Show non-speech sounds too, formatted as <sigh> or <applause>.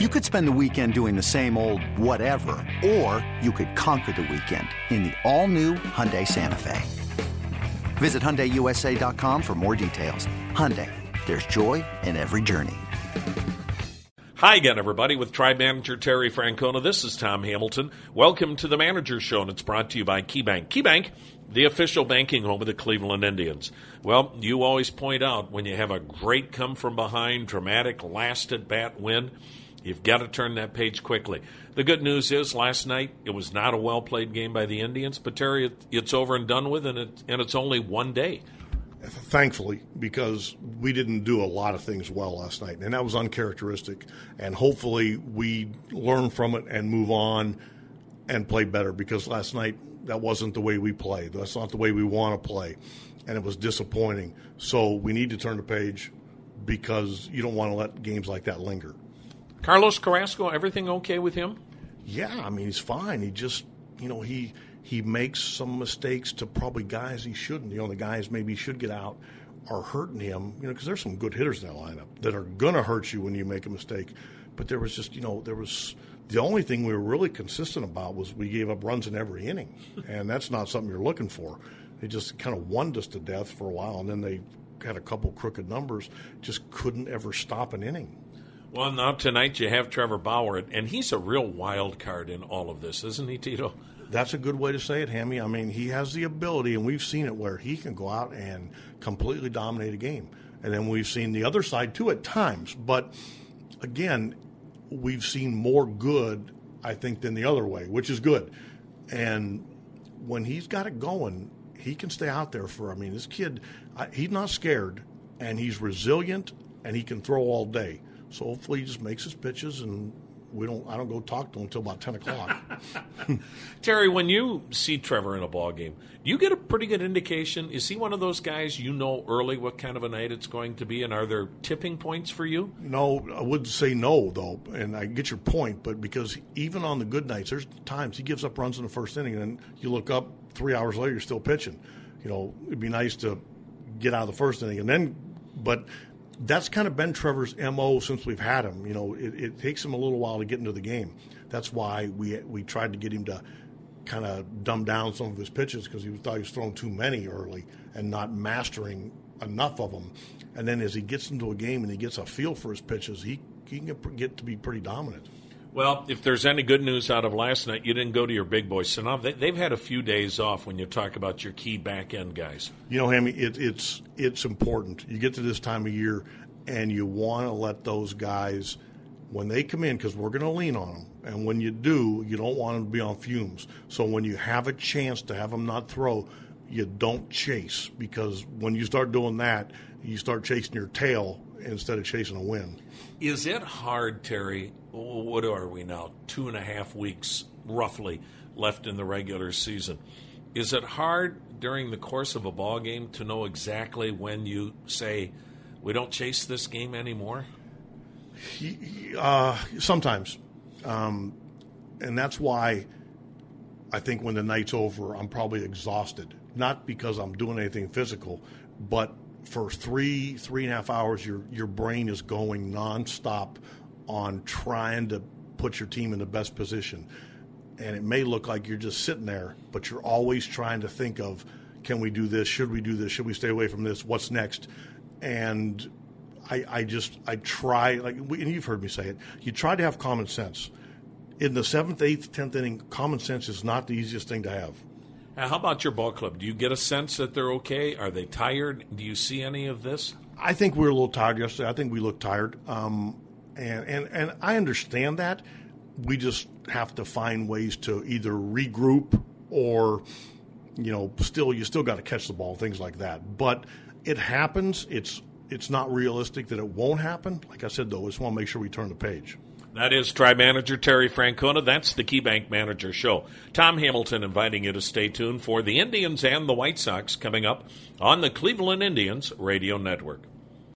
You could spend the weekend doing the same old whatever, or you could conquer the weekend in the all-new Hyundai Santa Fe. Visit HyundaiUSA.com for more details. Hyundai, there's joy in every journey. Hi again, everybody, with Tribe Manager Terry Francona. This is Tom Hamilton. Welcome to the Manager Show, and it's brought to you by KeyBank. KeyBank, the official banking home of the Cleveland Indians. Well, you always point out when you have a great come from behind, dramatic, last at bat win – You've got to turn that page quickly. The good news is, last night it was not a well played game by the Indians, but Terry, it's over and done with, and, it, and it's only one day. Thankfully, because we didn't do a lot of things well last night, and that was uncharacteristic. And hopefully, we learn from it and move on and play better. Because last night that wasn't the way we played. That's not the way we want to play, and it was disappointing. So we need to turn the page because you don't want to let games like that linger. Carlos Carrasco, everything okay with him? Yeah, I mean he's fine. He just, you know, he he makes some mistakes to probably guys he shouldn't. You know, the guys maybe he should get out are hurting him. You know, because there's some good hitters in that lineup that are gonna hurt you when you make a mistake. But there was just, you know, there was the only thing we were really consistent about was we gave up runs in every inning, and that's not something you're looking for. They just kind of won us to death for a while, and then they had a couple crooked numbers, just couldn't ever stop an inning. Well, now tonight you have Trevor Bauer, and he's a real wild card in all of this, isn't he, Tito? That's a good way to say it, Hammy. I mean, he has the ability, and we've seen it where he can go out and completely dominate a game. And then we've seen the other side too at times. But again, we've seen more good, I think, than the other way, which is good. And when he's got it going, he can stay out there for, I mean, this kid, he's not scared, and he's resilient, and he can throw all day. So hopefully he just makes his pitches and we don't. I don't go talk to him until about ten o'clock. <laughs> Terry, when you see Trevor in a ball game, do you get a pretty good indication? Is he one of those guys you know early what kind of a night it's going to be, and are there tipping points for you? No, I wouldn't say no though, and I get your point. But because even on the good nights, there's times he gives up runs in the first inning, and you look up three hours later, you're still pitching. You know, it'd be nice to get out of the first inning, and then, but that's kind of been Trevor's mo since we've had him. You know, it, it, takes him a little while to get into the game. That's why we we tried to get him to kind of dumb down some of his pitches because he thought he was throwing too many early and not mastering enough of them. And then as he gets into a game and he gets a feel for his pitches, he he can get to be pretty dominant. Well, if there's any good news out of last night, you didn't go to your big boys. So they, have had a few days off when you talk about your key back end guys. You know, Hammy, it, it's it's important. You get to this time of year, and you want to let those guys when they come in because we're going to lean on them. And when you do, you don't want them to be on fumes. So when you have a chance to have them not throw, you don't chase because when you start doing that, you start chasing your tail instead of chasing a win. Is it hard, Terry? What are we now? Two and a half weeks, roughly, left in the regular season. Is it hard during the course of a ball game to know exactly when you say we don't chase this game anymore? Uh, sometimes, um, and that's why I think when the night's over, I'm probably exhausted. Not because I'm doing anything physical, but for three three and a half hours, your your brain is going nonstop on trying to put your team in the best position. And it may look like you're just sitting there, but you're always trying to think of, can we do this? Should we do this? Should we stay away from this? What's next? And I, I just I try like and you've heard me say it. You try to have common sense. In the seventh, eighth, tenth inning, common sense is not the easiest thing to have. Uh, how about your ball club? Do you get a sense that they're okay? Are they tired? Do you see any of this? I think we were a little tired yesterday. I think we looked tired, um, and and and I understand that. We just have to find ways to either regroup or, you know, still you still got to catch the ball, things like that. But it happens. It's it's not realistic that it won't happen. Like I said, though, I just want to make sure we turn the page. That is Tribe Manager Terry Francona. That's the KeyBank Manager Show. Tom Hamilton inviting you to stay tuned for the Indians and the White Sox coming up on the Cleveland Indians Radio Network.